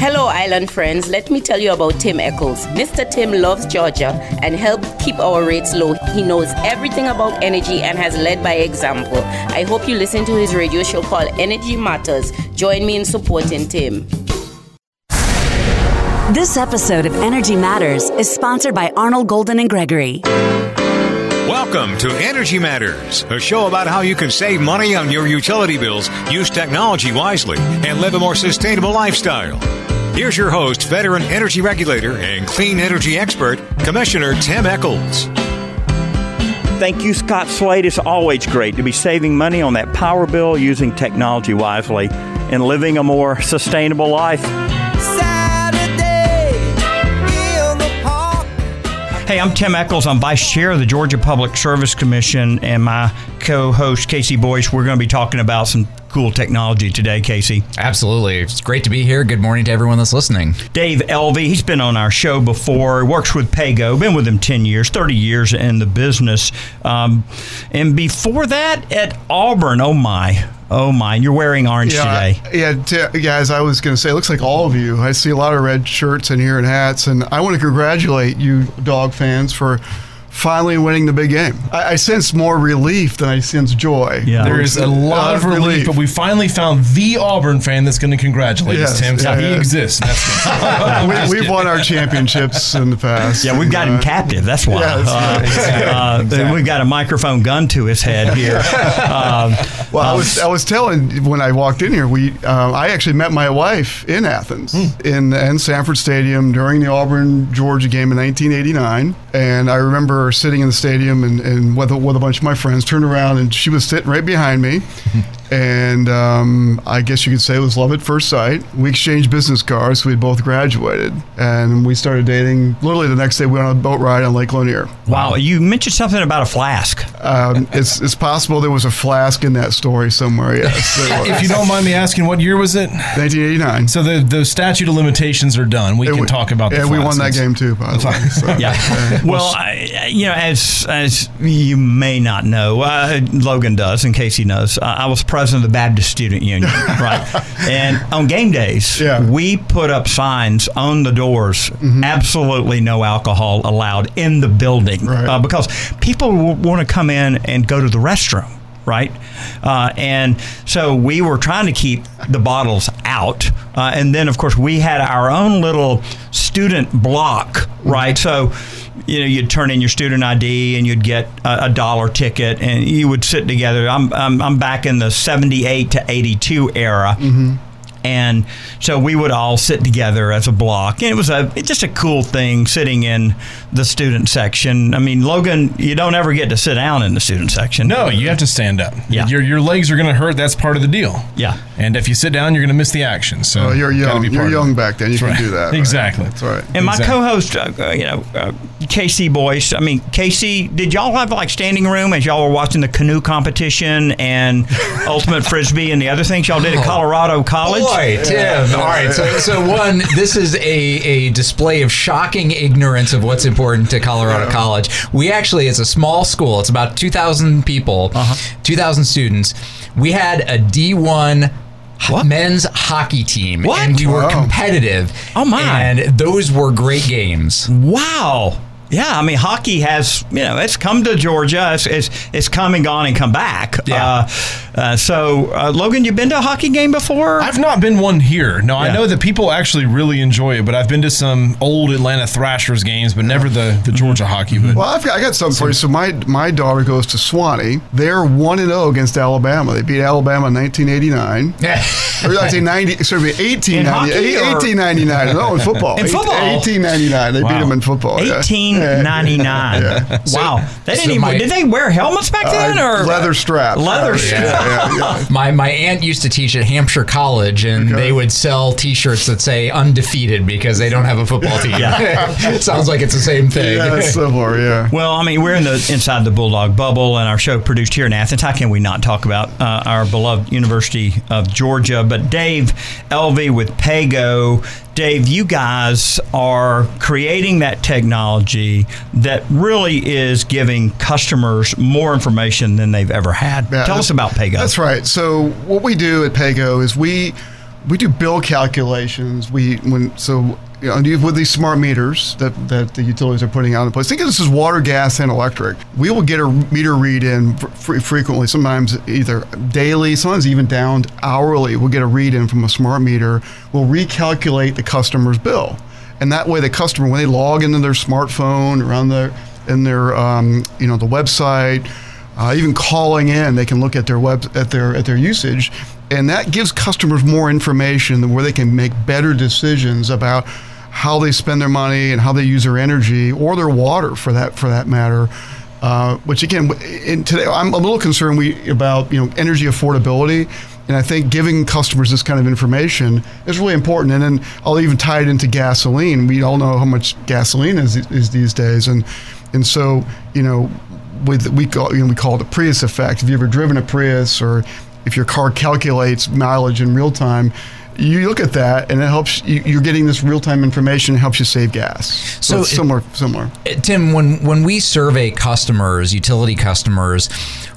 Hello, island friends. Let me tell you about Tim Echols. Mr. Tim loves Georgia and helped keep our rates low. He knows everything about energy and has led by example. I hope you listen to his radio show called Energy Matters. Join me in supporting Tim. This episode of Energy Matters is sponsored by Arnold Golden and Gregory. Welcome to Energy Matters, a show about how you can save money on your utility bills, use technology wisely, and live a more sustainable lifestyle. Here's your host, veteran energy regulator and clean energy expert, Commissioner Tim Echols. Thank you, Scott Slade. It's always great to be saving money on that power bill using technology wisely and living a more sustainable life. Hey, I'm Tim Echols. I'm Vice Chair of the Georgia Public Service Commission, and my co host, KC Boyce, we're going to be talking about some cool technology today, KC. Absolutely. It's great to be here. Good morning to everyone that's listening. Dave Elve, he's been on our show before, works with PayGo, been with them 10 years, 30 years in the business. Um, and before that, at Auburn, oh my. Oh my! You're wearing orange yeah, today. Yeah, t- guys. I was going to say, it looks like all of you. I see a lot of red shirts in here and hats, and I want to congratulate you, dog fans, for finally winning the big game. I, I sense more relief than I sense joy. Yeah. There is a lot of relief, but we finally found the Auburn fan that's going to congratulate Yes, us, Tim. So yeah, he yeah. exists. That's we, we've won our championships in the past. Yeah, we've got him Uh, captive. That's why. Yeah, that's Uh, right. Exactly. uh, We've got a microphone gun to his head here. um, Well, I um, was I was telling when I walked in here, we um, I actually met my wife in Athens in in Sanford Stadium during the Auburn Georgia game in 1989, and I remember sitting in the stadium and, and with a, with a bunch of my friends, turned around and she was sitting right behind me, and um, I guess you could say it was love at first sight. We exchanged business cards. We had both graduated, and we started dating. Literally the next day, we went on a boat ride on Lake Lanier. wow, you mentioned something about a flask. Um, it's it's possible there was a flask in that story somewhere. Yes, if you don't mind me asking, what year was it? 1989. So the the statute of limitations are done. We And can talk about. Yeah, we won that game too. By the way. So, Yeah. Well, I, you know, as as you may not know, uh, Logan does, in case he knows, uh, I was president of the Baptist Student Union, right? And on game days, Yeah. we put up signs on the doors: Mm-hmm. absolutely no alcohol allowed in the building, Right. uh, because people want to come in and go to the restroom. Right, uh, and so we were trying to keep the bottles out, uh, and then of course we had our own little student block, right? So, you know, you'd turn in your student ID and you'd get a, a dollar ticket, and you would sit together. I'm I'm, I'm back in the '78 to '82 era. Mm-hmm. And so we would all sit together as a block, and it was a it's just a cool thing sitting in the student section. I mean, Logan, you don't ever get to sit down in the student section. No, you have to stand up. Yeah. Your your legs are going to hurt. That's part of the deal. Yeah. And if you sit down, you're going to miss the action. So Oh, you're young. You're young back then. You That's can right. do that. right? Exactly. That's right. And my Exactly. co-host, uh, uh, you know, uh, KC Boyce. I mean, KC, did y'all have like standing room as y'all were watching the canoe competition and ultimate frisbee and the other things y'all did at Colorado College? Boy, Tim. All right. So, so one, this is a, a display of shocking ignorance of what's important to Colorado College. We actually, it's a small school. It's about 2,000 people, uh-huh. 2,000 students. We had a D1 What? men's hockey team. What? And we were Wow. competitive. Oh, my. And those were great games. Wow. Yeah, I mean, hockey has, you know, it's come to Georgia. It's, it's, it's come and gone and come back. Yeah. Uh, uh, so, uh, Logan, you've been to a hockey game before? I've not been one here. No, Yeah. I know that people actually really enjoy it, but I've been to some old Atlanta Thrashers games, but never the, the Georgia hockey. But Well, I've got, I got something for you. So my my daughter goes to Sewanee. They're one and zero against Alabama. They beat Alabama in 1989. Or I say 90, sorry, 1890, In hockey 1899. No, in football. In Eight- football? 1899. They beat them in football. yeah. 1899. Wow. They didn't so even, my- did they wear helmets back then? Uh, or leather straps. Leather Uh, straps. yeah, yeah. My my aunt used to teach at Hampshire College, and Okay. they would sell T-shirts that say "undefeated" because they don't have a football team. it sounds like it's the same thing. Yeah, it's similar. Yeah. Well, I mean, we're in the inside the Bulldog bubble, and our show produced here in Athens. How can we not talk about uh, our beloved University of Georgia? But Dave Elve with PayGo, Dave, you guys are creating that technology that really is giving customers more information than they've ever had. Yeah, Tell us about PayGo. That's right. So what we do at PayGo is we we do bill calculations. We when so you know, with these smart meters that, that the utilities are putting out in place. Think of this as water, gas, and electric. We will get a meter read in fr- frequently, sometimes either daily, sometimes even down hourly. We'll get a read in from a smart meter. We'll recalculate the customer's bill, and that way the customer, when they log into their smartphone or on their in their um, you know the website uh, even calling in, they can look at their web at their at their usage, and that gives customers more information where they can make better decisions about how they spend their money and how they use their energy or their water for that for that matter. Uh, which again, in today I'm a little concerned we about you know energy affordability. And I think giving customers this kind of information is really important. And then I'll even tie it into gasoline. We all know how much gasoline is, is these days, and and so you know with we call you know we call it the Prius effect. If you've ever driven a Prius or if your car calculates mileage in real time, you look at that and it helps you, you're getting this real time information. It helps you save gas. So, So similar, similar. Tim, when when we survey customers, utility customers,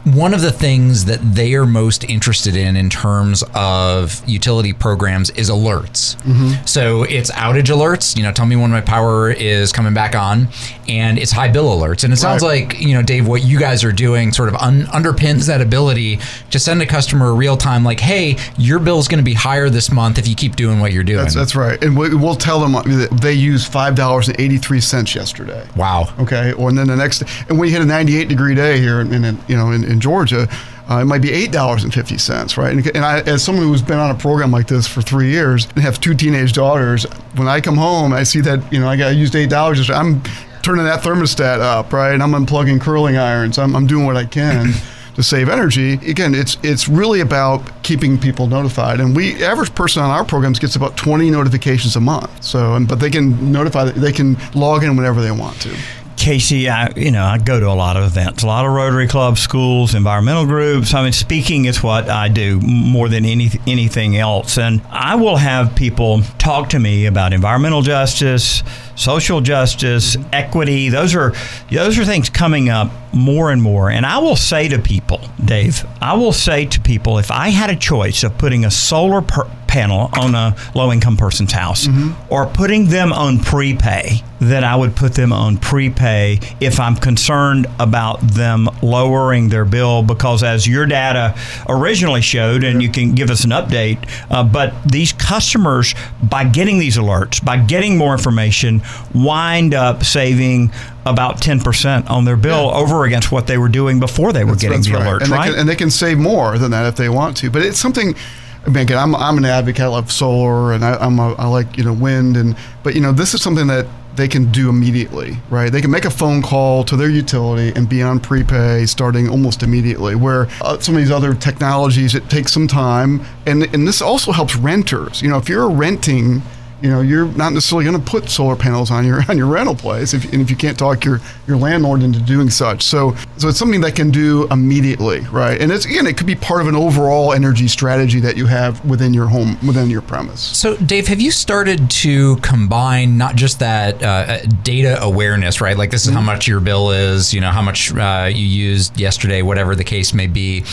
one of the things that they are most interested in in terms of utility programs is alerts. Mm-hmm. So it's outage alerts. You know, tell me when my power is coming back on, and it's high bill alerts. And it sounds Right. like you know, Dave, what you guys are doing sort of un- underpins that ability to send a customer real time, like, hey, your bill is going to be higher this month if you keep doing what you're doing. That's, that's right. And we, we'll tell them that they used five dollars and eighty three cents yesterday. wow. Okay, or and then the next, and when you hit a 98 degree day here in, in you know in, in Georgia, uh, it might be eight dollars and fifty cents, right? And, and I, as someone who's been on a program like this for three years and have two teenage daughters, when I come home, I see that you know I got used eight dollars. I'm turning that thermostat up, right? And I'm unplugging curling irons. I'm, I'm doing what I can. To save energy, again, it's it's really about keeping people notified, and we average person on our programs gets about 20 notifications a month. So, but they can notify, they can log in whenever they want to. KC, I you know I go to a lot of events, a lot of Rotary clubs, schools, environmental groups. I mean, speaking is what I do more than any anything else, and I will have people talk to me about environmental justice, social justice, equity. Those are those are things coming up more and more. And I will say to people, Dave, I will say to people, if I had a choice of putting a solar per- panel on a low income person's house or putting them on prepay, then I would put them on prepay if I'm concerned about them lowering their bill because, as your data originally showed, and you can give us an update, uh, but these customers, by getting these alerts, by getting more information, wind up saving about 10% on their bill over against what they were doing before they were getting the alerts, and right? They can, and they can save more than that if they want to. But it's something. Again, I'm, I'm an advocate of solar, and I, I'm a, I like you know wind, and but you know this is something that they can do immediately, right? They can make a phone call to their utility and be on prepay starting almost immediately. Where uh, some of these other technologies, it takes some time, and and this also helps renters. You know, if you're renting you know you're not necessarily going to put solar panels on your on your rental place if, and if you can't talk your your landlord into doing such so so it's something that can do immediately right and it's again it could be part of an overall energy strategy that you have within your home within your premise So, Dave, have you started to combine not just that uh, data awareness, right? Like this is how much your bill is, you know, how much uh, you used yesterday, whatever the case may be,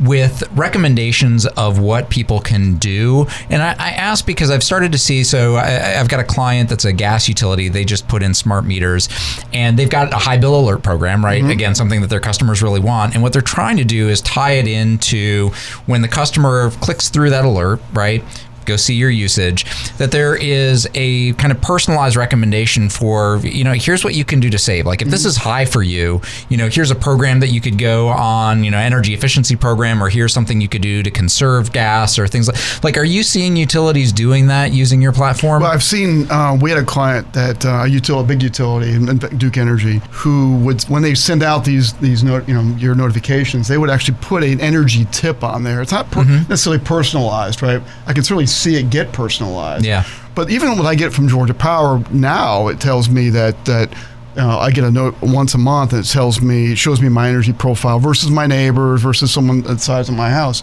with recommendations of what people can do. And I, I ask because I've started to see. So I, I've got a client that's a gas utility. They just put in smart meters, and they've got a high bill alert program, right? Mm-hmm. Again, something that their customers really want. And what they're trying to do is tie it into when the customer clicks through that alert, right? Go see your usage, that there is a kind of personalized recommendation for, you know, here's what you can do to save. Like if this is high for you, you know, here's a program that you could go on, you know, energy efficiency program, or here's something you could do to conserve gas or things like. Like, are you seeing utilities doing that using your platform? Well, I've seen. Uh, we had a client that uh, a utility, a big utility, Duke Energy, who would when they send out these these not, you know your notifications, they would actually put an energy tip on there. It's not per- necessarily personalized, right? I can certainly see it get personalized. Yeah. But even what I get from Georgia Power now, it tells me that that. Uh, I get a note once a month and it tells me, it shows me my energy profile versus my neighbors versus someone the size of my house.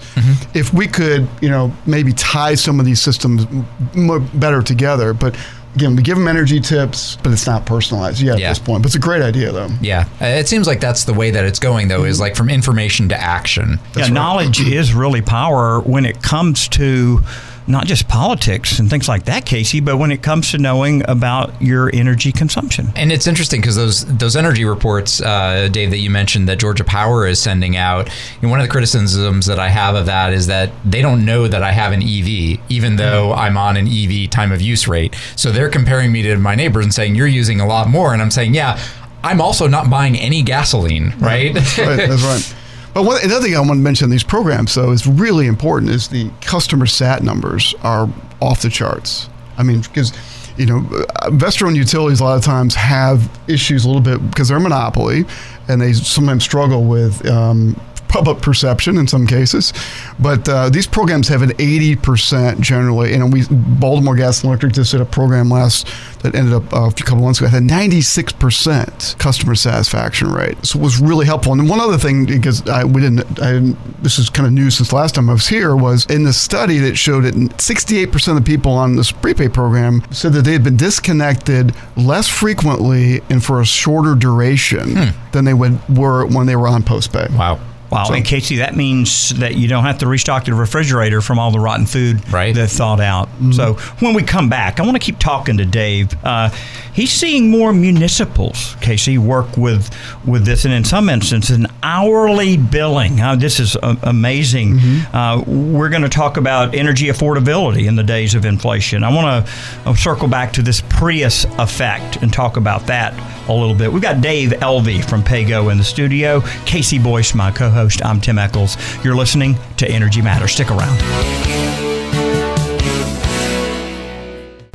If we could, you know, maybe tie some of these systems m- more better together, but again, we give them energy tips, but it's not personalized yet Yeah. at this point. But it's a great idea, though. yeah, it seems like that's the way that it's going, though, is like from information to action. yeah, knowledge is really power when it comes to not just politics and things like that, KC, but when it comes to knowing about your energy consumption. And it's interesting because those those energy reports, uh, Dave, that you mentioned that Georgia Power is sending out. And one of the criticisms that I have of that is that they don't know that I have an EV, even though I'm on an EV time of use rate. So they're comparing me to my neighbors and saying you're using a lot more, and I'm saying, yeah, I'm also not buying any gasoline, right? right, that's right. But one, another thing I want to mention these programs, though, is really important is the customer sat numbers are off the charts. I mean, because you know, investor-owned utilities a lot of times have issues a little bit because they're a monopoly, and they sometimes struggle with. Um, Public perception in some cases, but uh, these programs have an 80% generally. And we Baltimore Gas and Electric just did a program last that ended up uh, a few couple months ago. Had a 96% customer satisfaction rate, so it was really helpful. And one other thing, because I, we didn't, I didn't, this is kind of new since last time I was here, was in the study that showed that 68% of the people on this prepaid program said that they had been disconnected less frequently and for a shorter duration than they would were when they were on postpay. wow. Wow, So- and KC, that means that you don't have to restock the refrigerator from all the rotten food Right. that's thawed out. So when we come back, I want to keep talking to Dave. Uh, he's seeing more municipals, KC, work with with this, and in some instances, an hourly billing. Uh, this is uh, amazing. Uh, we're going to talk about energy affordability in the days of inflation. I want to circle back to this Prius effect and talk about that a little bit. We've got Dave Elve from PayGo in the studio. KC Boyce, my co-host. I'm Tim Echols. You're listening to Energy Matters. Stick around.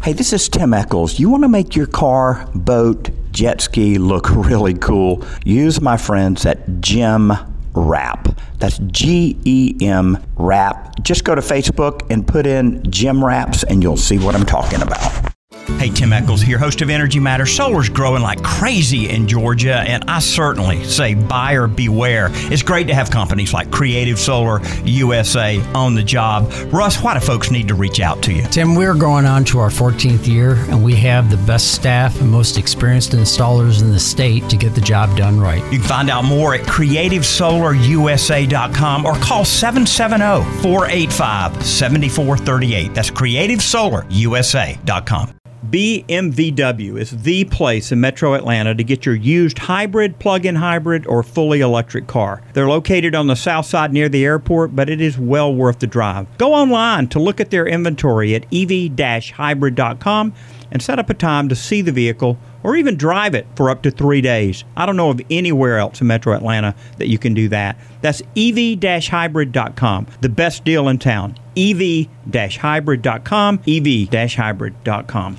Hey, this is Tim Echols. You want to make your car, boat, jet ski look really cool? Use my friends at Gem Wrap. That's G E M Wrap. Just go to Facebook and put in Gem Wraps and you'll see what I'm talking about. Hey, Tim Echols here, host of Energy Matters. Solar's growing like crazy in Georgia, and I certainly say buyer beware. It's great to have companies like Creative Solar USA on the job. Russ, why do folks need to reach out to you? Tim, we're going on to our 14th year, and we have the best staff and most experienced installers in the state to get the job done right. You can find out more at creativesolarusa.com or call 770 485 7438. That's creativesolarusa.com. BMVW is the place in Metro Atlanta to get your used hybrid, plug in hybrid, or fully electric car. They're located on the south side near the airport, but it is well worth the drive. Go online to look at their inventory at ev hybrid.com and set up a time to see the vehicle or even drive it for up to three days. I don't know of anywhere else in Metro Atlanta that you can do that. That's ev hybrid.com, the best deal in town. ev hybrid.com, ev hybrid.com.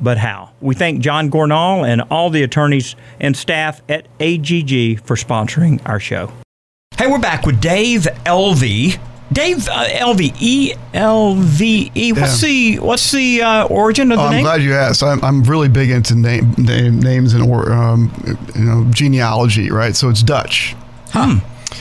but how. We thank John Gornall and all the attorneys and staff at AGG for sponsoring our show. Hey, we're back with Dave Elve. Dave uh, Elve, E L V E. What's the what's the uh, origin of Oh, the I'm name? glad you asked. I'm, I'm really big into name, name names and or um, you know genealogy, right? So it's Dutch. Hmm.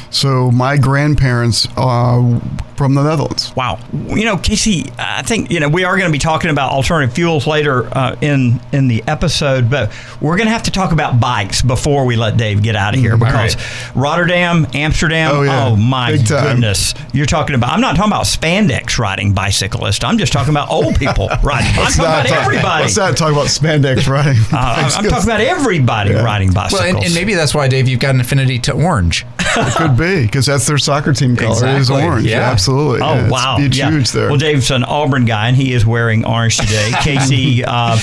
So my grandparents are from the Netherlands. Wow. You know, KC, I think you know we are going to be talking about alternative fuels later uh, in in the episode, but we're going to have to talk about bikes before we let Dave get out of here Mhm. because All Rotterdam, Amsterdam. Oh, yeah. my goodness! You're talking about. I'm not talking about spandex riding bicyclists. I'm just talking about old people riding. I'm Let's talking not about talk- everybody. Let's not talk about spandex riding. Uh, I'm- I'm talking about everybody riding bicycles. Well, and, and maybe that's why, Dave, you've got an affinity to orange. It could be because that's their soccer team color is orange. Yeah. absolutely. Oh Yeah, it's- wow! it's Yeah. huge there. Well, Dave's an Auburn guy, and he is wearing orange today. KC, uh,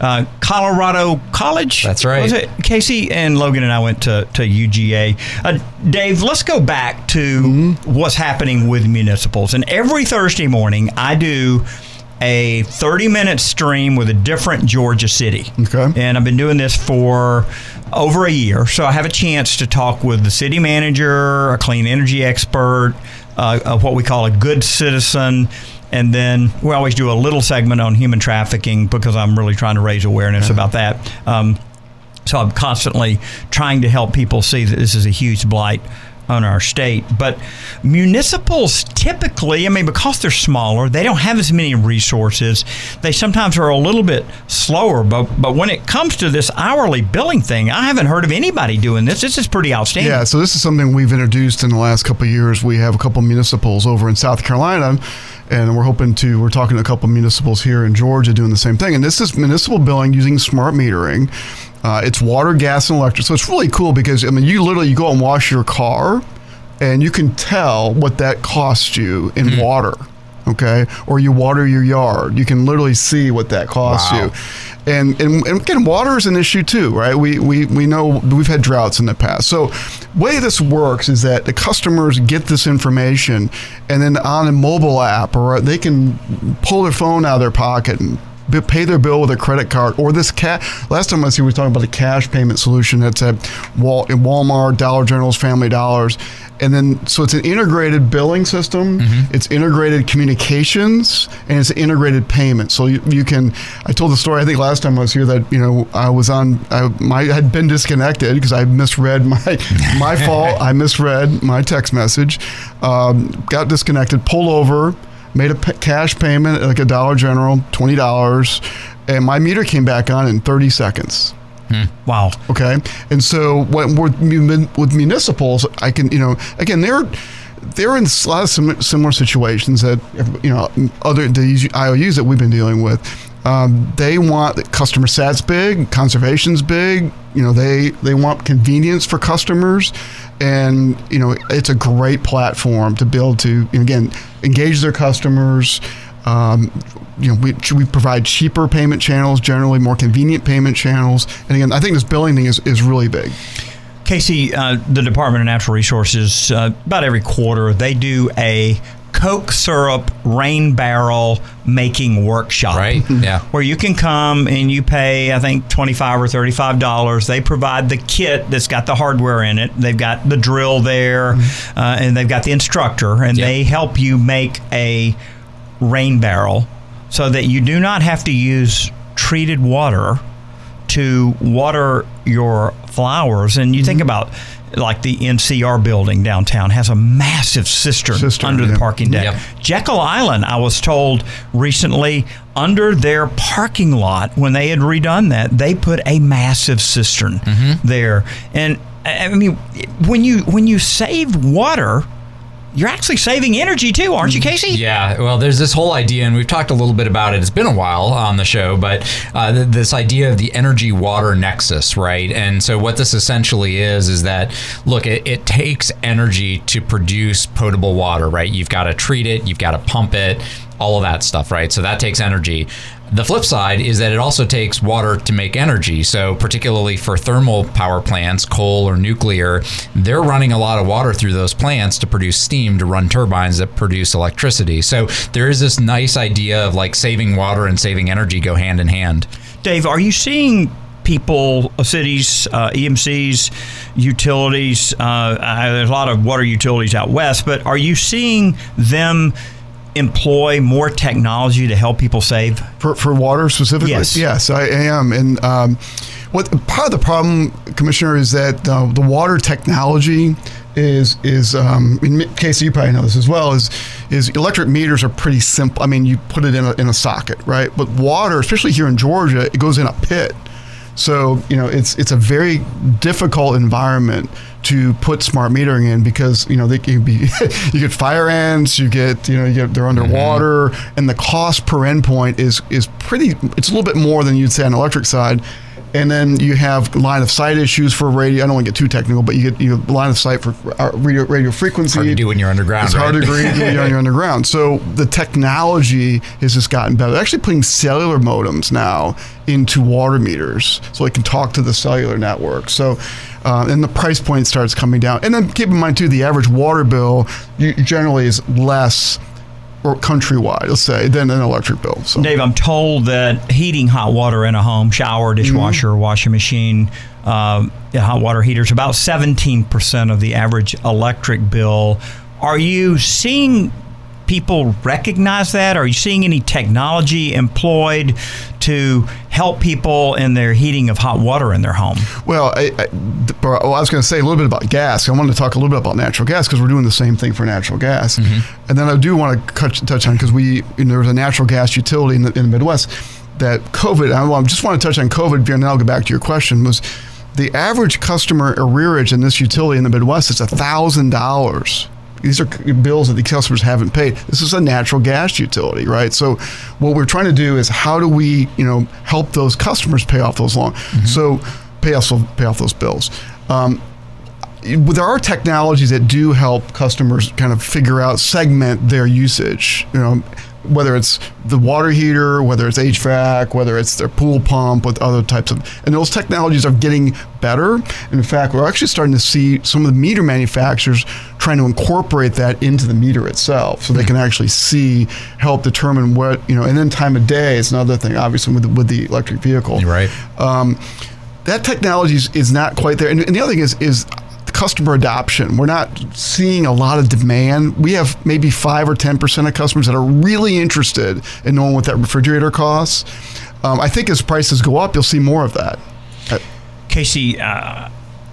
uh, Colorado College. That's right. Was it KC and Logan and I went to to UGA. Uh, Dave, let's go back to Mm-hmm. what's happening with municipals. And every Thursday morning, I do a 30 minute stream with a different Georgia city. Okay. And I've been doing this for over a year. So I have a chance to talk with the city manager, a clean energy expert, uh, uh, what we call a good citizen. And then we always do a little segment on human trafficking because I'm really trying to raise awareness about that. Um, so I'm constantly trying to help people see that this is a huge blight on our state. But municipals typically, I mean, because they're smaller, they don't have as many resources. They sometimes are a little bit slower. But but when it comes to this hourly billing thing, I haven't heard of anybody doing this. This is pretty outstanding. Yeah, so this is something we've introduced in the last couple years. We have a couple municipals over in South Carolina, and we're hoping to. We're talking to a couple of municipals here in Georgia doing the same thing. And this is municipal billing using smart metering. Uh, it's water, gas, and electric. So it's really cool because I mean, you literally you go and wash your car, and you can tell what that costs you in water. Okay, or you water your yard, you can literally see what that costs Wow. you. And, and and again, water is an issue too, right? We, we we know we've had droughts in the past. So, way this works is that the customers get this information, and then on a mobile app, or they can pull their phone out of their pocket and pay their bill with a credit card, or this cat. Last time I was here, we were talking about a cash payment solution that's at Wal- in Walmart, Dollar General's, Family Dollars, and then so it's an integrated billing system. It's integrated communications, and it's integrated payment. So you, you can. I told the story I think last time I was here that you know I was on. I, my had been disconnected because I misread my my fault. I misread my text message. Um, got disconnected. Pulled over. Made a p- cash payment at like a Dollar General, twenty dollars, and my meter came back on in thirty seconds. Hmm. Wow. Okay, and so when with, mun- with municipals, I can you know again they're they're in a lot of similar situations that you know other these IOUs that we've been dealing with. Um, they want customer sats big, conservation's big. You know they they want convenience for customers, and you know it's a great platform to build to again engage their customers. Um, you know, we, we provide cheaper payment channels, generally more convenient payment channels. And again, I think this billing thing is, is really big. KC, uh, the Department of Natural Resources, uh, about every quarter, they do a Coke syrup rain barrel making workshop. Right? Yeah. Where you can come and you pay, I think, 25 or $35. They provide the kit that's got the hardware in it. They've got the drill there, uh, and they've got the instructor, and Yep. they help you make a rain barrel so that you do not have to use treated water to water your flowers. And you think about like the NCR building downtown has a massive cistern, Cistern, under the parking deck. Yep. Jekyll Island, I was told recently, under their parking lot, when they had redone that, they put a massive cistern mm-hmm. there. And I I mean, when you when you save water, you're actually saving energy too, aren't you, KC? Yeah, well, there's this whole idea, and we've talked a little bit about it. It's been a while on the show, but uh, th- this idea of the energy water nexus, right? And so, what this essentially is, is that look, it, it takes energy to produce potable water, right? You've got to treat it, you've got to pump it, all of that stuff, right? So, that takes energy. The flip side is that it also takes water to make energy. So, particularly for thermal power plants, coal or nuclear, they're running a lot of water through those plants to produce steam to run turbines that produce electricity. So, there is this nice idea of like saving water and saving energy go hand in hand. Dave, are you seeing people, uh, cities, uh, EMCs, utilities? Uh, uh, there's a lot of water utilities out west, but are you seeing them employ more technology to help people save? For, for water specifically? Yes. Yes, I am. And um, What part of the problem, Commissioner, is that uh, the water technology is is um, in case you probably know this as well is is electric meters are pretty simple. I mean, you put it in a, in a socket, right? But water, especially here in Georgia, it goes in a pit. So you know, it's it's a very difficult environment to put smart metering in because you know they can be you get fire ants, you get you know you get they're mm-hmm. underwater, and the cost per endpoint is is pretty. It's a little bit more than you'd say on the electric side. And then you have line of sight issues for radio. I don't want to get too technical, but you get you have line of sight for uh, radio, radio frequency. Hard to do when you're underground. It's hard to read when you're underground. So the technology has just gotten better. They're actually putting cellular modems now into water meters so they can talk to the cellular network. So, uh, and the price point starts coming down. And then keep in mind too, the average water bill generally is less or countrywide, let's say, than an electric bill. So. Dave, I'm told that heating hot water in a home, shower, dishwasher, mm-hmm. washing machine, um, yeah, hot water heaters, about 17% of the average electric bill. Are you seeing people recognize that? Are you seeing any technology employed to help people in their heating of hot water in their home? Well, I, I, well, I was going to say a little bit about gas. I wanted to talk a little bit about natural gas because we're doing the same thing for natural gas. Mm-hmm. And then I do want to touch on because we you know, there's a natural gas utility in the, in the Midwest that COVID. I just want to touch on COVID, and then I'll go back to your question. Was the average customer arrearage in this utility in the Midwest is thousand dollars these are bills that the customers haven't paid. This is a natural gas utility, right? So, what we're trying to do is how do we, you know, help those customers pay off those loans? Mm-hmm. So, pay off pay off those bills. Um, there are technologies that do help customers kind of figure out segment their usage. You know, whether it's the water heater, whether it's HVAC, whether it's their pool pump, with other types of, and those technologies are getting better. In fact, we're actually starting to see some of the meter manufacturers trying to incorporate that into the meter itself, so they can actually see, help determine what you know, and then time of day is another thing. Obviously, with the, with the electric vehicle, right? Um, that technology is, is not quite there, and, and the other thing is is customer adoption. We're not seeing a lot of demand. We have maybe five or ten percent of customers that are really interested in knowing what that refrigerator costs. Um, I think as prices go up, you'll see more of that. KC, uh,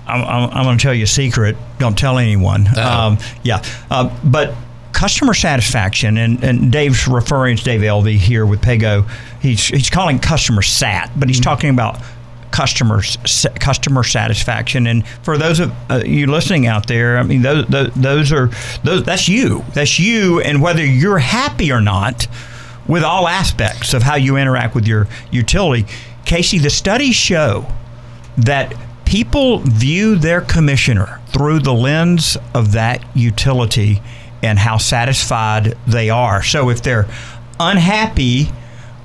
I'm, I'm going to tell you a secret. Don't tell anyone. Um, yeah, uh, but customer satisfaction, and, and Dave's referring to Dave Elve here with PayGo. He's he's calling customer sat, but he's mm-hmm. talking about customers customer satisfaction. And for those of uh, you listening out there i mean those, those, those are those that's you. That's you and whether you're happy or not with all aspects of how you interact with your utility. KC the studies show that people view their commissioner through the lens of that utility and how satisfied they are. So if they're unhappy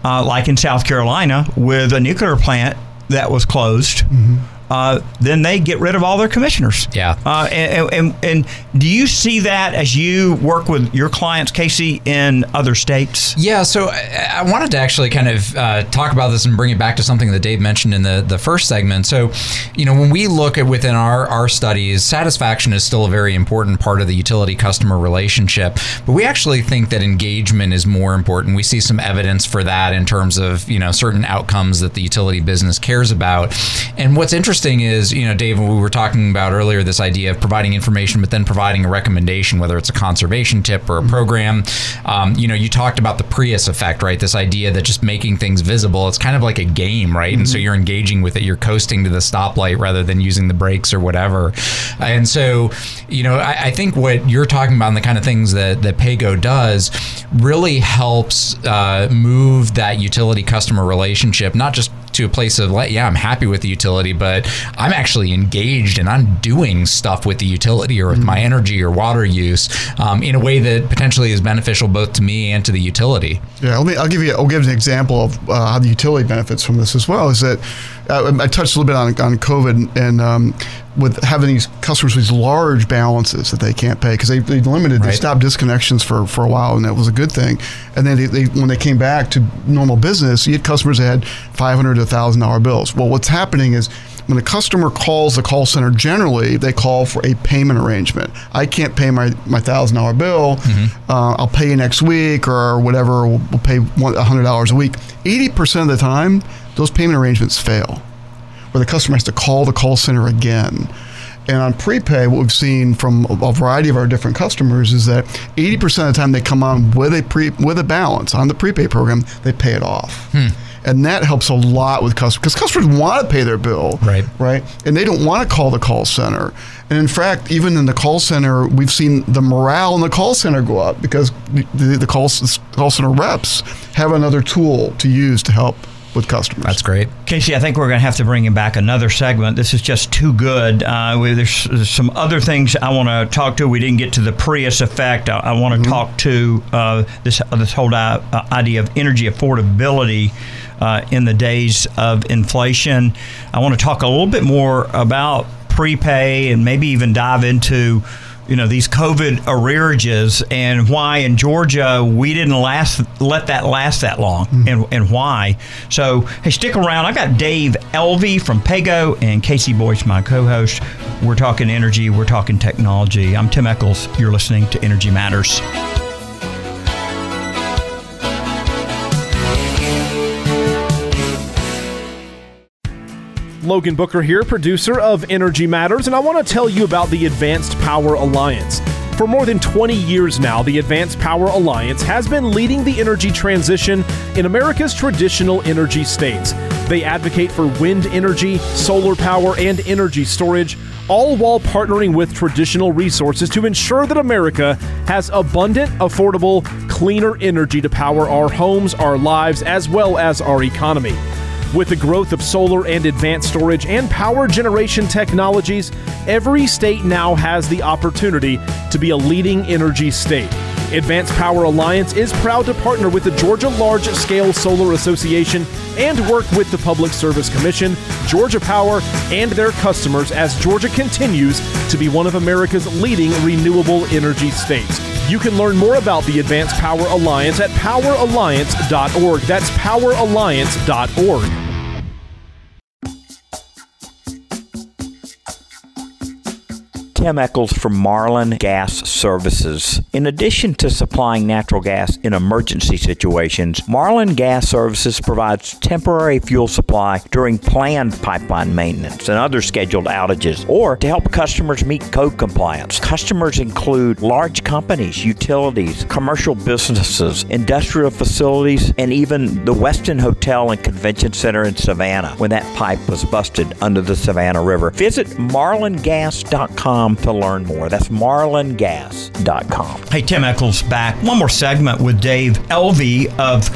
uh, like in South Carolina, with a nuclear plant that was closed, mm-hmm. Uh, then they get rid of all their commissioners. Yeah. Uh, and, and, and, do you see that as you work with your clients, KC, in other states? Yeah. So I, wanted to actually kind of uh, talk about this and bring it back to something that Dave mentioned in the, the first segment. So, you know, when we look at within our, our studies, satisfaction is still a very important part of the utility customer relationship. But we actually think that engagement is more important. We see some evidence for that in terms of, you know, certain outcomes that the utility business cares about. And what's interesting is, you know, Dave, we were talking about earlier this idea of providing information, but then providing a recommendation, whether it's a conservation tip or a program. Um, you know, you talked about the Prius effect, right? This idea that just making things visible, it's kind of like a game, right? Mm-hmm. And so you're engaging with it, you're coasting to the stoplight rather than using the brakes or whatever. And so, you know, I, I think what you're talking about and the kind of things that, that PayGo does really helps uh, move that utility customer relationship, not just to a place of like, yeah, I'm happy with the utility, but I'm actually engaged and I'm doing stuff with the utility or with mm-hmm. my energy or water use um, in a way that potentially is beneficial both to me and to the utility. Yeah, let me. I'll give you. I'll give an example of uh, how the utility benefits from this as well. Is that uh, I touched a little bit on on COVID and. Um, with having these customers with these large balances that they can't pay because they, they limited, right. they stopped disconnections for, for a while, and that was a good thing. And then they, they, when they came back to normal business, you had customers that had 500 to thousand dollar bills. Well, what's happening is when a customer calls the call center, generally they call for a payment arrangement. I can't pay my my thousand dollar bill. Mm-hmm. Uh, I'll pay you next week or whatever. We'll, we'll pay hundred dollars a week. Eighty percent of the time, those payment arrangements fail. where the customer has to call the call center again. And on prepay, what we've seen from a variety of our different customers is that 80% of the time they come on with a pre with a balance on the prepay program, they pay it off. Hmm. And that helps a lot with customers because customers want to pay their bill, Right. Right, and they don't want to call the call center. And in fact, even in the call center, we've seen the morale in the call center go up because the, the call, call center reps have another tool to use to help with customers. That's great. KC, I think we're going to have to bring him back another segment. This is just too good. Uh, we, there's, there's some other things I want to talk to. We didn't get to the Prius effect. I, I want to talk to uh, this this whole uh, idea of energy affordability uh, in the days of inflation. I want to talk a little bit more about prepay and maybe even dive into you know these COVID arrearages and why in Georgia we didn't last let that last that long mm-hmm. and, and why. So hey, stick around. I got Dave Elve from PayGo and KC Boyce, my co-host. We're talking energy. We're talking technology. I'm Tim Echols. You're listening to Energy Matters. Logan Booker here, producer of Energy Matters, and I want to tell you about the Advanced Power Alliance. For more than 20 years now, the Advanced Power Alliance has been leading the energy transition in America's traditional energy states. They advocate for wind energy, solar power, and energy storage, all while partnering with traditional resources to ensure that America has abundant, affordable, cleaner energy to power our homes, our lives, as well as our economy. With the growth of solar and advanced storage and power generation technologies, every state now has the opportunity to be a leading energy state. Advanced Power Alliance is proud to partner with the Georgia Large Scale Solar Association and work with the Public Service Commission, Georgia Power, and their customers as Georgia continues to be one of America's leading renewable energy states. You can learn more about the Advanced Power Alliance at poweralliance.org. That's poweralliance.org. Tim Echols from Marlin Gas Services. In addition to supplying natural gas in emergency situations, Marlin Gas Services provides temporary fuel supply during planned pipeline maintenance and other scheduled outages, or to help customers meet code compliance. Customers include large companies, utilities, commercial businesses, industrial facilities, and even the Westin Hotel and Convention Center in Savannah when that pipe was busted under the Savannah River. Visit marlingas.com to learn more. That's marlingas.com. Hey, Tim Echols back. One more segment with Dave Elve of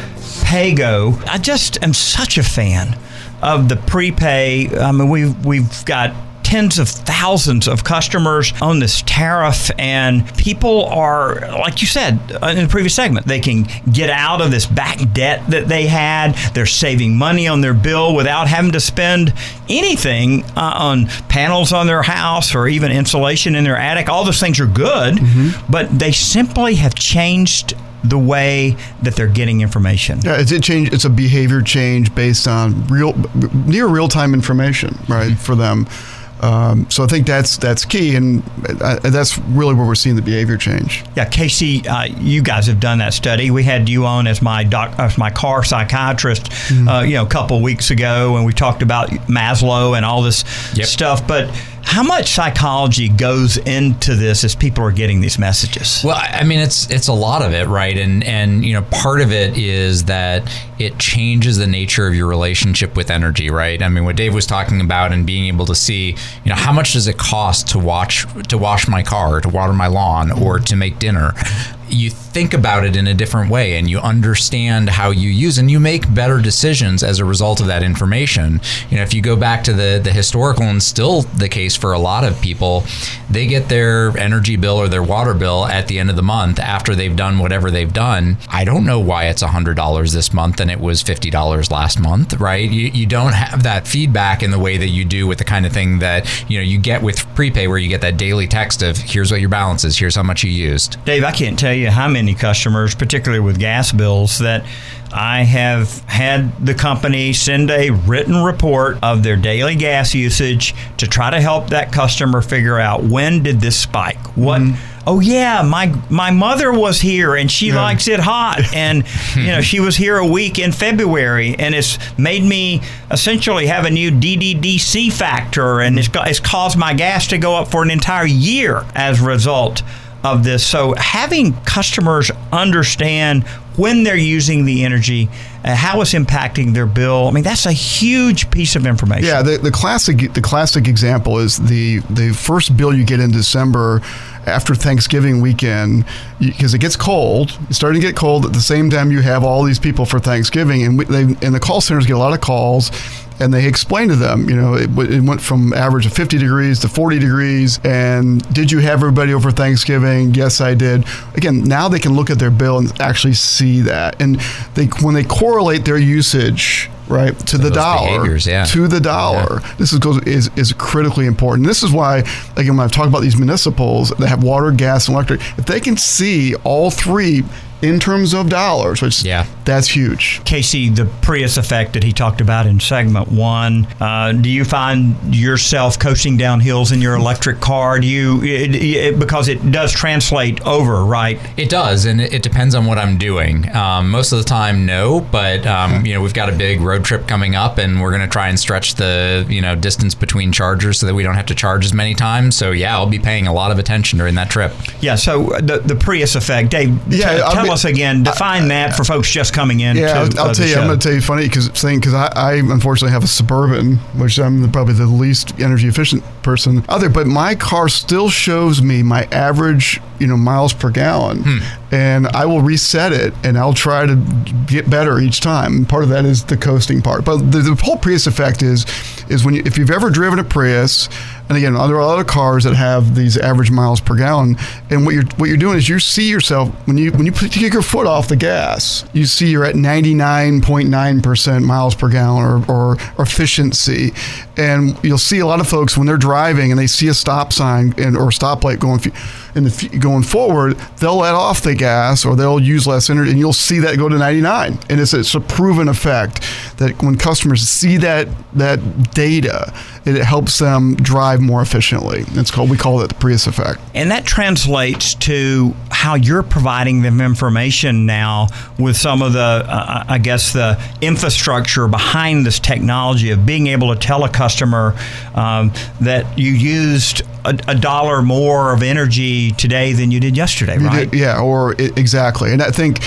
PayGo. I just am such a fan of the prepay. I mean, we've we've got tens of thousands of customers on this tariff, and people are, like you said uh, in the previous segment, they can get out of this back debt that they had. They're saving money on their bill without having to spend anything uh, on panels on their house or even insulation in their attic. All those things are good, but they simply have changed the way that they're getting information. Yeah, it's a change. It's a behavior change based on real, near real time information, right, for them. Um, so I think that's that's key, and uh, that's really where we're seeing the behavior change. Yeah, KC, uh, you guys have done that study. We had you on as my doc, as my car psychiatrist, uh, you know, a couple of weeks ago, and we talked about Maslow and all this stuff. But how much psychology goes into this as people are getting these messages? Well, I mean, it's it's a lot of it, right? And and you know, part of it is that it changes the nature of your relationship with energy, right? I mean, what Dave was talking about and being able to see, you know, how much does it cost to watch to wash my car, to water my lawn, or to make dinner? You think about it in a different way, and you understand how you use, and you make better decisions as a result of that information. You know, if you go back to the the historical and still the case for a lot of people, they get their energy bill or their water bill at the end of the month after they've done whatever they've done. I don't know why it's $100 this month and it was $50 last month, right? You, you don't have that feedback in the way that you do with the kind of thing that, you know, you get with prepay where you get that daily text of here's what your balance is, here's how much you used. Dave, I can't tell you how many customers, particularly with gas bills, that I have had the company send a written report of their daily gas usage to try to help that customer figure out when did this spike? What mm-hmm. oh yeah, my my mother was here and she Yeah. likes it hot, and you know she was here a week in February, and it's made me essentially have a new DDDC factor, and it's got, it's caused my gas to go up for an entire year as a result of this. So having customers understand when they're using the energy, uh, how it's impacting their bill. I mean, that's a huge piece of information. Yeah, the, the classic the classic example is the the first bill you get in December after Thanksgiving weekend because it gets cold. It's starting to get cold at the same time you have all these people for Thanksgiving, and we, they and the call centers get a lot of calls. And they explain to them, you know, it, w- it went from average of 50 degrees to 40 degrees. And did you have everybody over Thanksgiving? Yes, I did. Again, now they can look at their bill and actually see that. And they when they correlate their usage right to the dollar yeah. to the dollar. This is is is critically important. This is why again when I've talked about these municipals that have water, gas, and electric, if they can see all three in terms of dollars, which Yeah. that's huge. KC, the Prius effect that he talked about in segment one. Uh, do you find yourself coasting down hills in your electric car? Do you it, it, because it does translate over, right? It does, and it it depends on what I'm doing. Um, most of the time, no, but um, you know we've got a big road trip coming up, and we're going to try and stretch the you know distance between chargers so that we don't have to charge as many times. So yeah, I'll be paying a lot of attention during that trip. Yeah. So uh, the the Prius effect, Dave. Yeah, t- I tell mean- us again. Define that for folks just coming in. Yeah, to, I'll, uh, I'll the tell you. I'm going to tell you funny because thing because I, I unfortunately have a suburban, which I'm the, probably the least energy efficient person other. But my car still shows me my average, you know, miles per gallon, and I will reset it, and I'll try to get better each time. And part of that is the coasting part, but the, the whole Prius effect is is when you, if you've ever driven a Prius. And again, there are of cars that have these average miles per gallon. And what you're what you're doing is you see yourself when you when you put, take your foot off the gas, you see you're at 99.9 percent miles per gallon or, or, or efficiency. And you'll see a lot of folks when they're driving and they see a stop sign and or stoplight going in the going forward, they'll let off the gas or they'll use less energy, and you'll see that go to 99. And it's it's a proven effect that when customers see that that data, it helps them drive more efficiently. It's called we call it the Prius effect. And that translates to how you're providing them information now with some of the, uh, I guess, the infrastructure behind this technology of being able to tell a customer um, that you used a, a dollar more of energy today than you did yesterday, right? did- yeah, or i exactly. And I think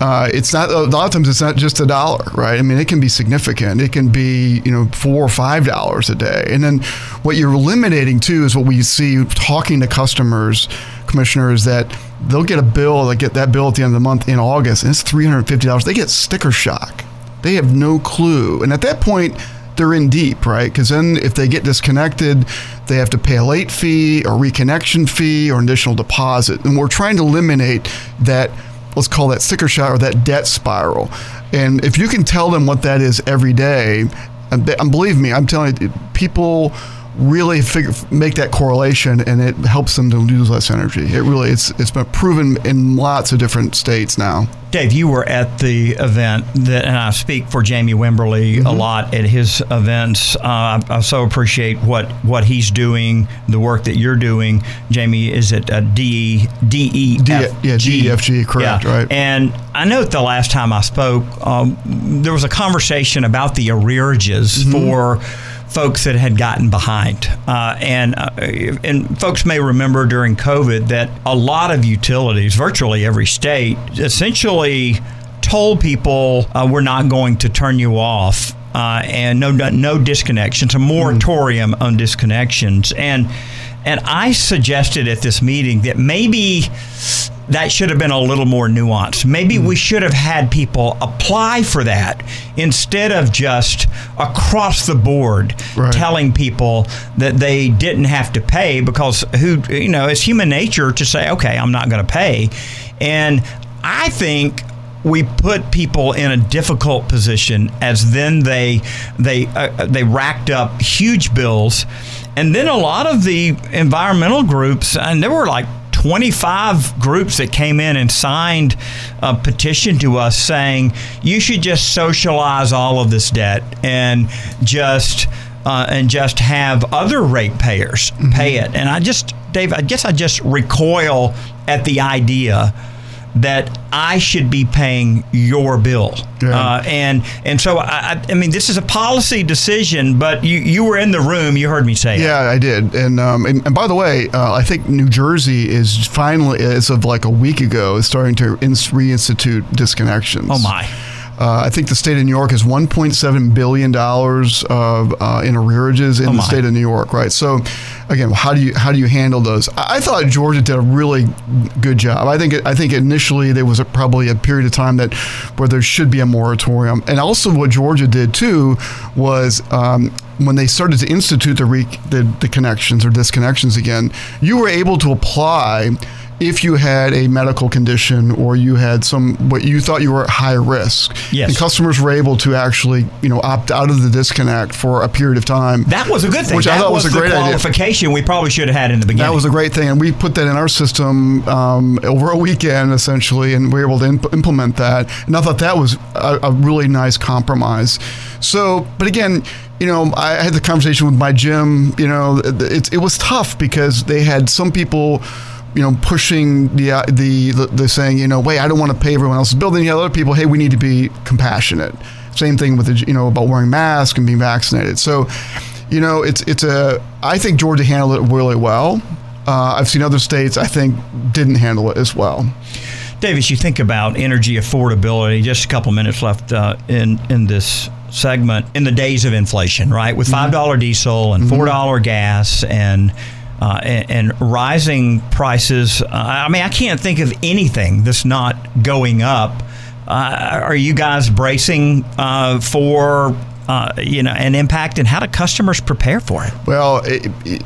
uh, it's not a lot of times it's not just a dollar, right? I mean, it can be significant. It can be you know four or five dollars a day. And then what you're eliminating too is what we see talking to customers, commissioners that they'll get a bill, they get that bill at the end of the month in August, and it's three hundred fifty dollars. They get sticker shock. They have no clue, and at that point. They're in deep, right? Because then, if they get disconnected, they have to pay a late fee or reconnection fee or additional deposit. And we're trying to eliminate that let's call that sticker shot or that debt spiral. And if you can tell them what that is every day, and believe me, I'm telling you, people really figure make that correlation, and it helps them to lose less energy. It really it's it's been proven in lots of different states now. Dave, you were at the event that, and I speak for Jamie Wimberly a lot at his events. Uh, I, I so appreciate what what he's doing, the work that you're doing. Jamie is at uh, D D E F yeah, DEFG, correct, right. And I know the last time I spoke, um, there was a conversation about the arrearages Mm-hmm. for folks that had gotten behind. Uh, and uh, and folks may remember during COVID that a lot of utilities, virtually every state, essentially told people uh, we're not going to turn you off. Uh, and no, no, no disconnections, a moratorium on disconnections, and and I suggested at this meeting that maybe that should have been a little more nuanced. Maybe we should have had people apply for that instead of just across the board Right. telling people that they didn't have to pay because who you know it's human nature to say okay I'm not going to pay and I think we put people in a difficult position as then they they uh, they racked up huge bills and then a lot of the environmental groups and there were like 25 groups that came in and signed a petition to us saying you should just socialize all of this debt and just uh, and just have other ratepayers pay it. And I just, Dave, I guess I just recoil at the idea that I should be paying your bill. Uh, and and so I, I- mean, this is a policy decision, but you you were in the room, you heard me say it. Yeah, I did. And um, and, and by the way, uh, I think New Jersey is finally, as of like a week ago, is starting to ins- reinstitute disconnections. Oh my. Uh, I think the state of New York has 1.7 billion dollars of uh, in arrearages in Oh the state of New York, right? So, again, how do you how do you handle those? I, I thought Georgia did a really good job. I think it, I think initially there was a, probably a period of time that where there should be a moratorium, and also what Georgia did too was. Um, when they started to institute the, re- the the connections or disconnections again, you were able to apply if you had a medical condition or you had some what you thought you were at high risk. Yes. And customers were able to actually, you know, opt out of the disconnect for a period of time. That was a good thing. Which that I thought was, a the great idea. qualification we probably should have had in the beginning. That was a great thing, and we put that in our system um, over a weekend, essentially, and we were able to imp- implement that. And I thought that was a, a really nice compromise. So, but again, you know, I had the conversation with my gym. You know, it, it was tough because they had some people. You know, pushing the uh, the the, the saying, you know, wait, I don't want to pay everyone else's bill. Then you have other people, hey, we need to be compassionate. Same thing with the, you know about wearing masks and being vaccinated. So, you know, it's it's a. I think Georgia handled it really well. Uh, I've seen other states I think didn't handle it as well. Davis, you think about energy affordability. Just a couple minutes left uh, in in this segment. In the days of inflation, right, with five dollar diesel and four dollar gas and. Uh, and, and rising prices. Uh, I mean, I can't think of anything that's not going up. Uh, are you guys bracing uh, for uh, you know an impact, and how do customers prepare for it? Well, it, it,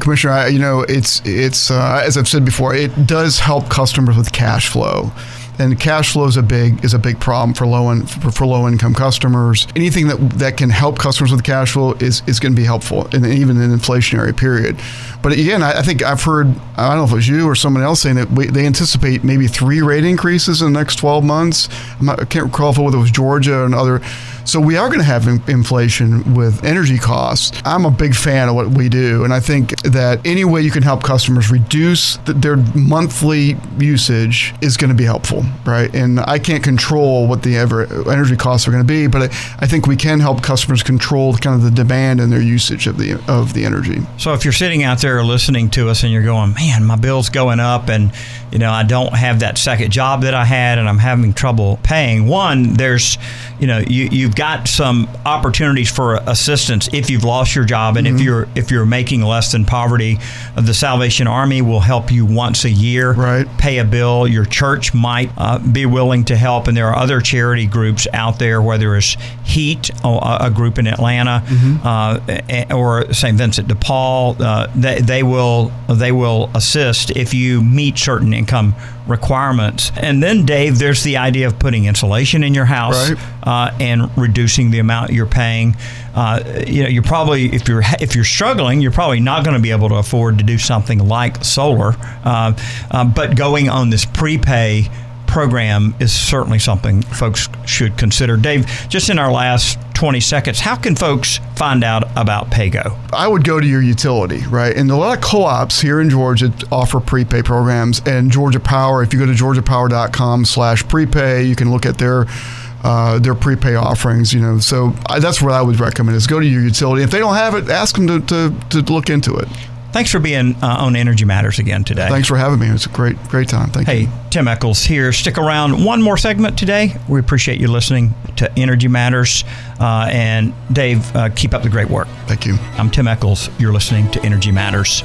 Commissioner, I, you know, it's it's uh, as I've said before, it does help customers with cash flow. And cash flow is a big is a big problem for low in, for, for low income customers. Anything that that can help customers with cash flow is, is going to be helpful, and even in an inflationary period. But again, I, I think I've heard I don't know if it was you or someone else saying that we, they anticipate maybe three rate increases in the next 12 months. Not, I can't recall if whether it was Georgia and other. So we are going to have in- inflation with energy costs. I'm a big fan of what we do, and I think that any way you can help customers reduce th- their monthly usage is going to be helpful, right? And I can't control what the ever energy costs are going to be, but I, I think we can help customers control kind of the demand and their usage of the of the energy. So if you're sitting out there listening to us and you're going, man, my bill's going up, and you know I don't have that second job that I had, and I'm having trouble paying. One, there's, you know, you you've got some opportunities for assistance if you've lost your job, and if you're if you're making less than poverty, uh, the Salvation Army will help you once a year Right. pay a bill. Your church might uh, be willing to help, and there are other charity groups out there, whether it's Heat, a, a group in Atlanta, uh, or St. Vincent de Paul. Uh, they, they will they will assist if you meet certain income requirements. And then, Dave, there's the idea of putting insulation in your house Right. uh, and reducing the amount you're paying. Uh, you know, you're probably if you're if you're struggling, you're probably not going to be able to afford to do something like solar. Uh, uh, but going on this prepay program is certainly something folks should consider. Dave, just in our last 20 seconds, how can folks find out about PayGo? I would go to your utility, right? And a lot of co-ops here in Georgia offer prepay programs. And Georgia Power, if you go to georgiapower.com slash prepay, you can look at their uh, their prepay offerings. You know, so I, that's what I would recommend is go to your utility. If they don't have it, ask them to, to, to look into it. Thanks for being uh, on Energy Matters again today. Thanks for having me. It was a great great time. Thank Hey, you. Hey, Tim Echols here. Stick around one more segment today. We appreciate you listening to Energy Matters. Uh, and Dave, uh, keep up the great work. Thank you. I'm Tim Echols. You're listening to Energy Matters.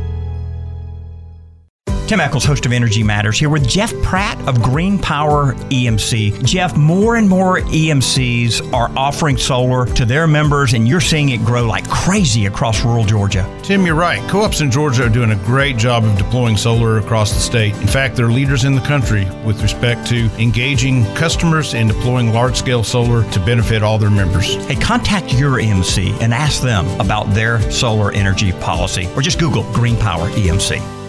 Tim Echols, host of Energy Matters, here with Jeff Pratt of Green Power EMC. Jeff, more and more EMCs are offering solar to their members, and you're seeing it grow like crazy across rural Georgia. Tim, you're right. Co ops in Georgia are doing a great job of deploying solar across the state. In fact, they're leaders in the country with respect to engaging customers and deploying large scale solar to benefit all their members. Hey, contact your EMC and ask them about their solar energy policy, or just Google Green Power EMC.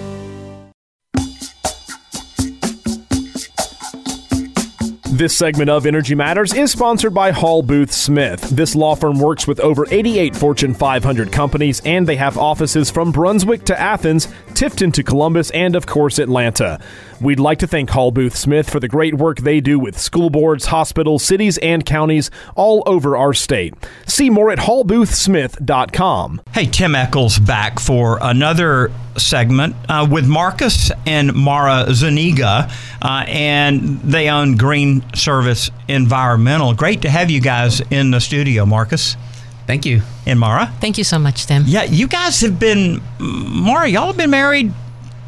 This segment of Energy Matters is sponsored by Hall Booth Smith. This law firm works with over 88 Fortune 500 companies, and they have offices from Brunswick to Athens, Tifton to Columbus, and of course, Atlanta. We'd like to thank Hall Booth Smith for the great work they do with school boards, hospitals, cities, and counties all over our state. See more at hallboothsmith.com. Hey, Tim Echols back for another segment uh, with Marcus and Mara Zuniga, uh, and they own Green Service Environmental. Great to have you guys in the studio, Marcus. Thank you. And Mara. Thank you so much, Tim. Yeah, you guys have been, Mara, y'all have been married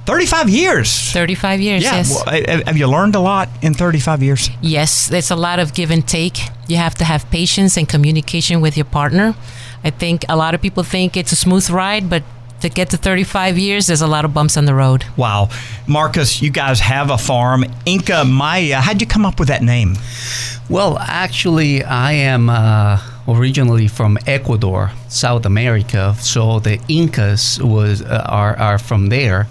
35 years. 35 years, yeah. yes. Well, have you learned a lot in 35 years? Yes, there's a lot of give and take. You have to have patience and communication with your partner. I think a lot of people think it's a smooth ride, but to get to 35 years, there's a lot of bumps on the road. Wow. Marcus, you guys have a farm, Inca Maya. How'd you come up with that name? Well, actually, I am uh, originally from Ecuador, South America. So the Incas was uh, are, are from there.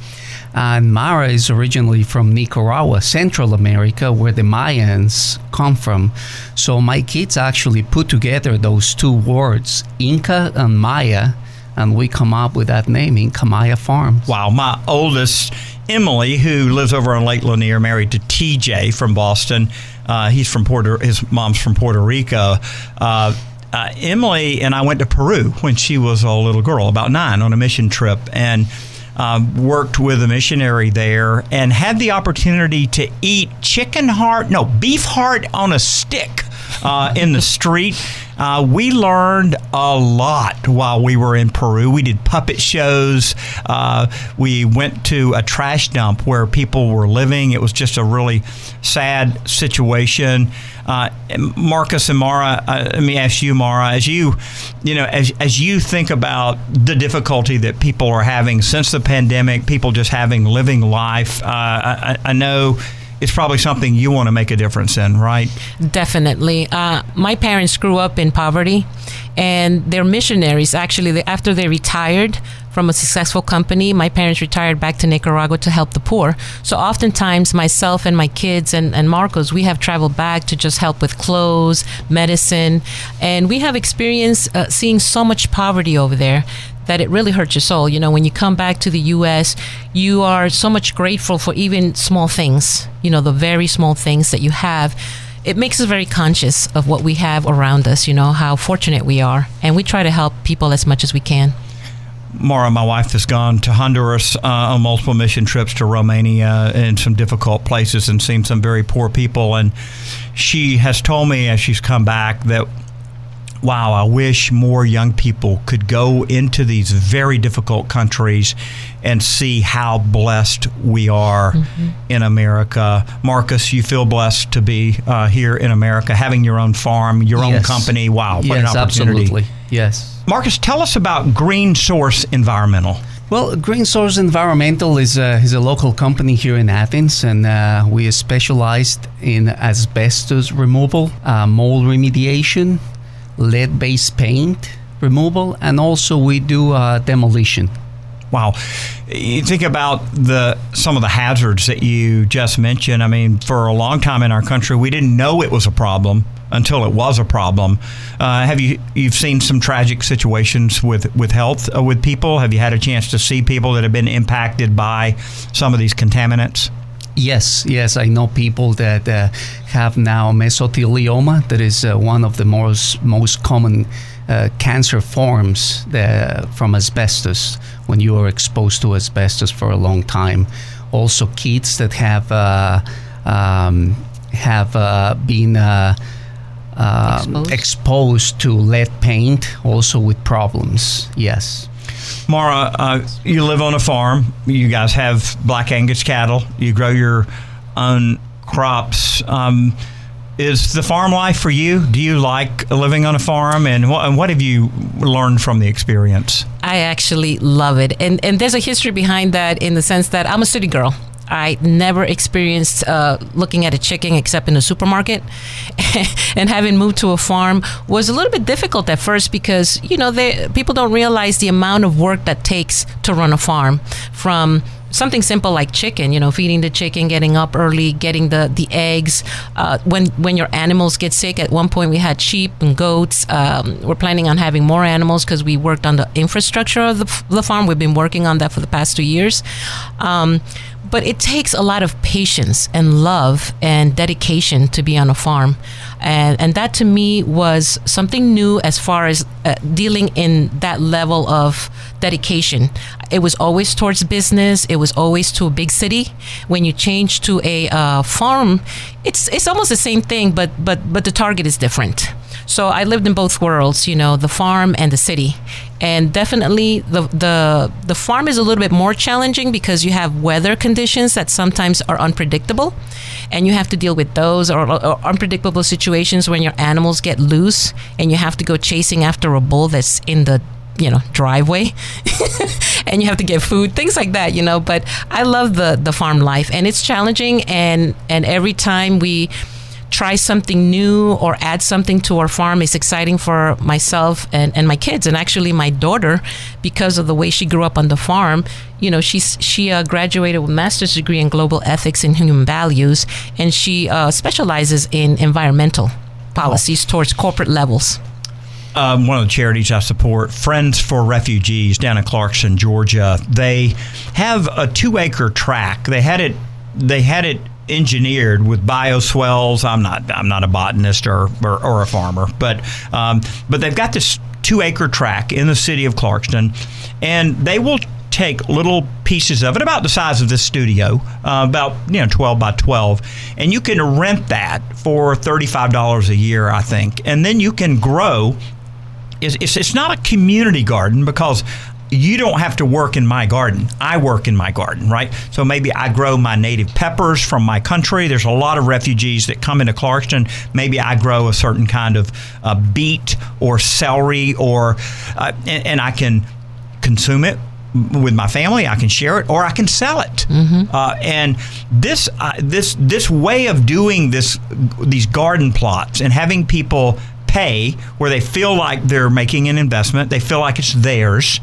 And Mara is originally from Nicaragua, Central America, where the Mayans come from. So my kids actually put together those two words, Inca and Maya, and we come up with that name, Inca Maya Farms. Wow, my oldest, Emily, who lives over on Lake Lanier, married to TJ from Boston. Uh, he's from Puerto. His mom's from Puerto Rico. Uh, uh, Emily and I went to Peru when she was a little girl, about nine, on a mission trip, and um, worked with a missionary there and had the opportunity to eat chicken heart, no, beef heart on a stick uh, in the street. Uh, we learned a lot while we were in Peru. We did puppet shows. Uh, we went to a trash dump where people were living. It was just a really sad situation. Uh, Marcus and Mara, uh, let me ask you, Mara, as you, you know, as as you think about the difficulty that people are having since the pandemic, people just having living life. Uh, I, I know it's probably something you want to make a difference in, right? Definitely. Uh, my parents grew up in poverty, and they're missionaries. Actually, they, after they retired from a successful company, my parents retired back to Nicaragua to help the poor. So oftentimes, myself and my kids and, and Marcos, we have traveled back to just help with clothes, medicine, and we have experienced uh, seeing so much poverty over there that it really hurts your soul. You know, when you come back to the U.S., you are so much grateful for even small things, you know, the very small things that you have. It makes us very conscious of what we have around us, you know, how fortunate we are. And we try to help people as much as we can. Mara, my wife, has gone to Honduras uh, on multiple mission trips to Romania and some difficult places and seen some very poor people. And she has told me as she's come back that wow, I wish more young people could go into these very difficult countries and see how blessed we are mm-hmm. in America. Marcus, you feel blessed to be uh, here in America, having your own farm, your yes. own company. Wow, what yes, an opportunity. Absolutely. Yes. Marcus, tell us about Green Source Environmental. Well, Green Source Environmental is a, is a local company here in Athens, and uh, we are specialized in asbestos removal, uh, mold remediation, lead based paint removal, and also we do uh, demolition. Wow. You think about the some of the hazards that you just mentioned. I mean, for a long time in our country, we didn't know it was a problem until it was a problem. Uh, have you you've seen some tragic situations with with health uh, with people? Have you had a chance to see people that have been impacted by some of these contaminants? Yes, yes, I know people that uh, have now mesothelioma. That is uh, one of the most most common uh, cancer forms that, from asbestos when you are exposed to asbestos for a long time. Also, kids that have uh, um, have uh, been uh, exposed. exposed to lead paint, also with problems. Yes. Mara, uh, you live on a farm. You guys have black Angus cattle. You grow your own crops. Um, is the farm life for you? Do you like living on a farm, and what, and what have you learned from the experience? I actually love it, and and there's a history behind that in the sense that I'm a city girl. I never experienced uh, looking at a chicken except in a supermarket, and having moved to a farm was a little bit difficult at first because you know they, people don't realize the amount of work that takes to run a farm from something simple like chicken, you know, feeding the chicken, getting up early, getting the the eggs. Uh, when when your animals get sick, at one point we had sheep and goats. Um, we're planning on having more animals because we worked on the infrastructure of the, the, farm. We've been working on that for the past two years. Um, but it takes a lot of patience and love and dedication to be on a farm. And and that to me was something new as far as uh, dealing in that level of dedication. It was always towards business. It was always to a big city. When you change to a uh, farm it's it's almost the same thing but but but the target is different. So I lived in both worlds, you know, the farm and the city. And definitely the, the the farm is a little bit more challenging because you have weather conditions that sometimes are unpredictable. And you have to deal with those or, or unpredictable situations when your animals get loose and you have to go chasing after a bull that's in the you know driveway. And you have to get food things like that you know. But i love the the farm life and it's challenging and and every time we try something new or add something to our farm is exciting for myself and, and my kids. And actually, my daughter, because of the way she grew up on the farm, you know, she's, she uh, graduated with master's degree in global ethics and human values, and she uh, specializes in environmental policies towards corporate levels. Um, one of the charities I support, Friends for Refugees down in Clarkston, Georgia, they have a two acre track. They had it they had it engineered with bioswales. I'm not I'm not a botanist or or, or a farmer, but um, but they've got this two acre track in the city of Clarkston, and they will take little pieces of it about the size of this studio, uh, about you know 12 by 12, and you can rent that for $35 a year, I think, and then you can grow. It's, it's not a community garden because you don't have to work in my garden. I work in my garden, right? So maybe I grow my native peppers from my country. There's a lot of refugees that come into Clarkston. Maybe I grow a certain kind of uh, beet or celery, or uh, and, and, I can consume it with my family. I can share it, or I can sell it. Mm-hmm. Uh, and this uh, this this way of doing this these garden plots and having people pay where they feel like they're making an investment, they feel like it's theirs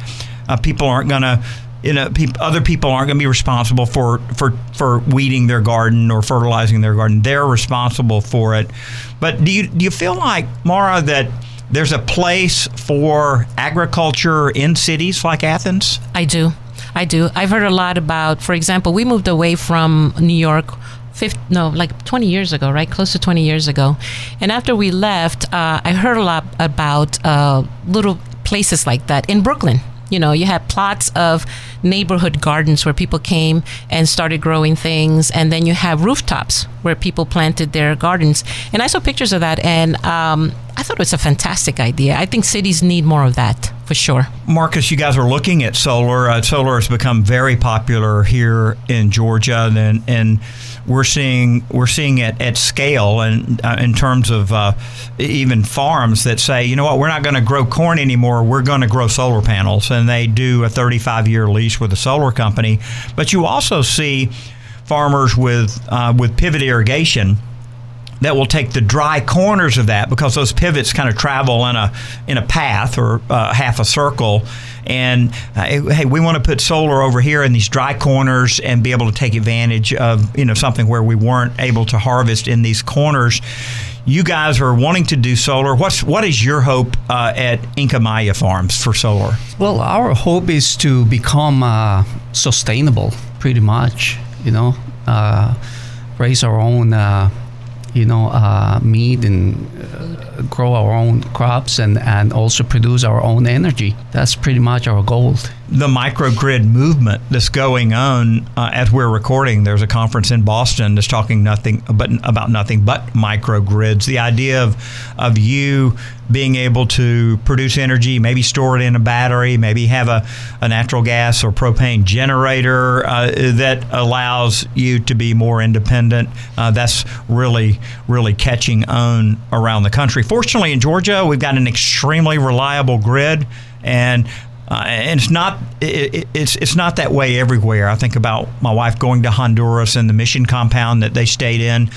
uh, people aren't going to you know, other people aren't going to be responsible for, for for weeding their garden or fertilizing their garden. They're responsible for it. But do you do you feel like Mara that there's a place for agriculture in cities like Athens? I do, I do. I've heard a lot about. For example, we moved away from New York. 50, no, like 20 years ago, right? Close to 20 years ago. And after we left, uh, I heard a lot about uh, little places like that in Brooklyn you know, you had plots of neighborhood gardens where people came and started growing things, and then you have rooftops where people planted their gardens. And I saw pictures of that, and um, I thought it was a fantastic idea. I think cities need more of that for sure. Marcus, you guys are looking at solar. Uh, solar has become very popular here in Georgia, and and we're seeing we're seeing it at scale and uh, in terms of uh, even farms that say, you know what, we're not going to grow corn anymore. We're going to grow solar panels, and they do a 35 year lease with a solar company. But you also see farmers with uh, with pivot irrigation that will take the dry corners of that because those pivots kind of travel in a in a path or uh, half a circle. And uh, hey, we want to put solar over here in these dry corners and be able to take advantage of you know something where we weren't able to harvest in these corners. You guys are wanting to do solar. What's what is your hope uh, at Inca Maya Farms for solar? Well, our hope is to become uh, sustainable, pretty much. You know, uh, raise our own uh, you know, uh, meat and uh, grow our own crops and, and also produce our own energy. That's pretty much our goal. The microgrid movement that's going on uh, as we're recording. There's a conference in Boston that's talking nothing but about nothing but microgrids. The idea of of you being able to produce energy, maybe store it in a battery, maybe have a, a natural gas or propane generator uh, that allows you to be more independent. Uh, that's really, really catching on around the country. Fortunately, in Georgia, we've got an extremely reliable grid. And uh, and it's not it, it's it's not that way everywhere. I think about my wife going to Honduras and the mission compound that they stayed in.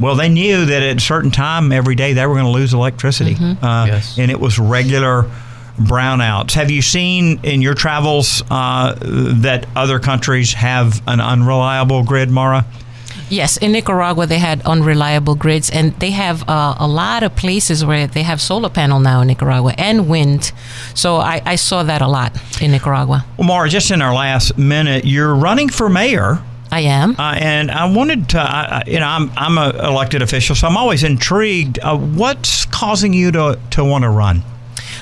Well, they knew that at a certain time every day they were going to lose electricity, Mm-hmm. uh, Yes. and it was regular brownouts. Have you seen in your travels uh, that other countries have an unreliable grid, Mara? Yes, in Nicaragua they had unreliable grids, and they have uh, a lot of places where they have solar panel now in Nicaragua and wind. So I, I saw that a lot in Nicaragua. Well, Mara, just in our last minute, you're running for mayor. I am, uh, and I wanted to. You know, I'm I'm an elected official, so I'm always intrigued. Uh, what's causing you to to want to run?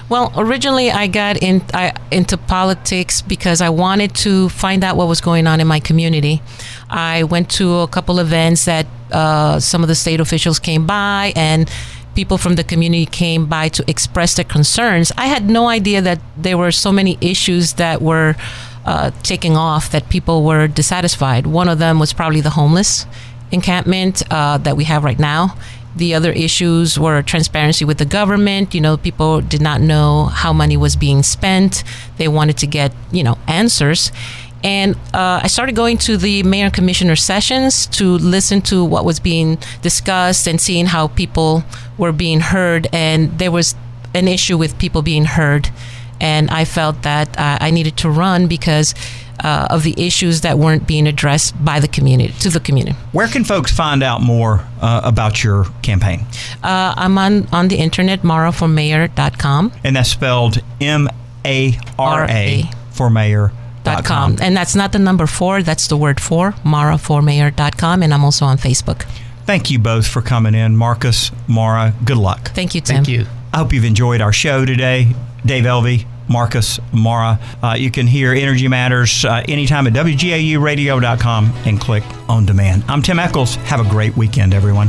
Well, originally I got in I, into politics because I wanted to find out what was going on in my community. I went to a couple events that uh, some of the state officials came by and people from the community came by to express their concerns. I had no idea that there were so many issues that were uh, taking off that people were dissatisfied. One of them was probably the homeless encampment uh, that we have right now. The other issues were transparency with the government. You know, people did not know how money was being spent. They wanted to get, you know, answers. And uh, I started going to the mayor and commissioner sessions to listen to what was being discussed and seeing how people were being heard. And there was an issue with people being heard. And I felt that uh, I needed to run because uh, of the issues that weren't being addressed by the community, to the community. Where can folks find out more uh, about your campaign? Uh, I'm on, on the internet, maraformayor.com. And that's spelled M A R A for mayor. Dot com. And that's not the number four, that's the word four, maraformayor.com. And I'm also on Facebook. Thank you both for coming in, Marcus, Mara. Good luck. Thank you, Tim. Thank you. I hope you've enjoyed our show today. Dave Elvey, Marcus, Mara. Uh, you can hear Energy Matters uh, anytime at WGAUradio.com and click on demand. I'm Tim Echols. Have a great weekend, everyone.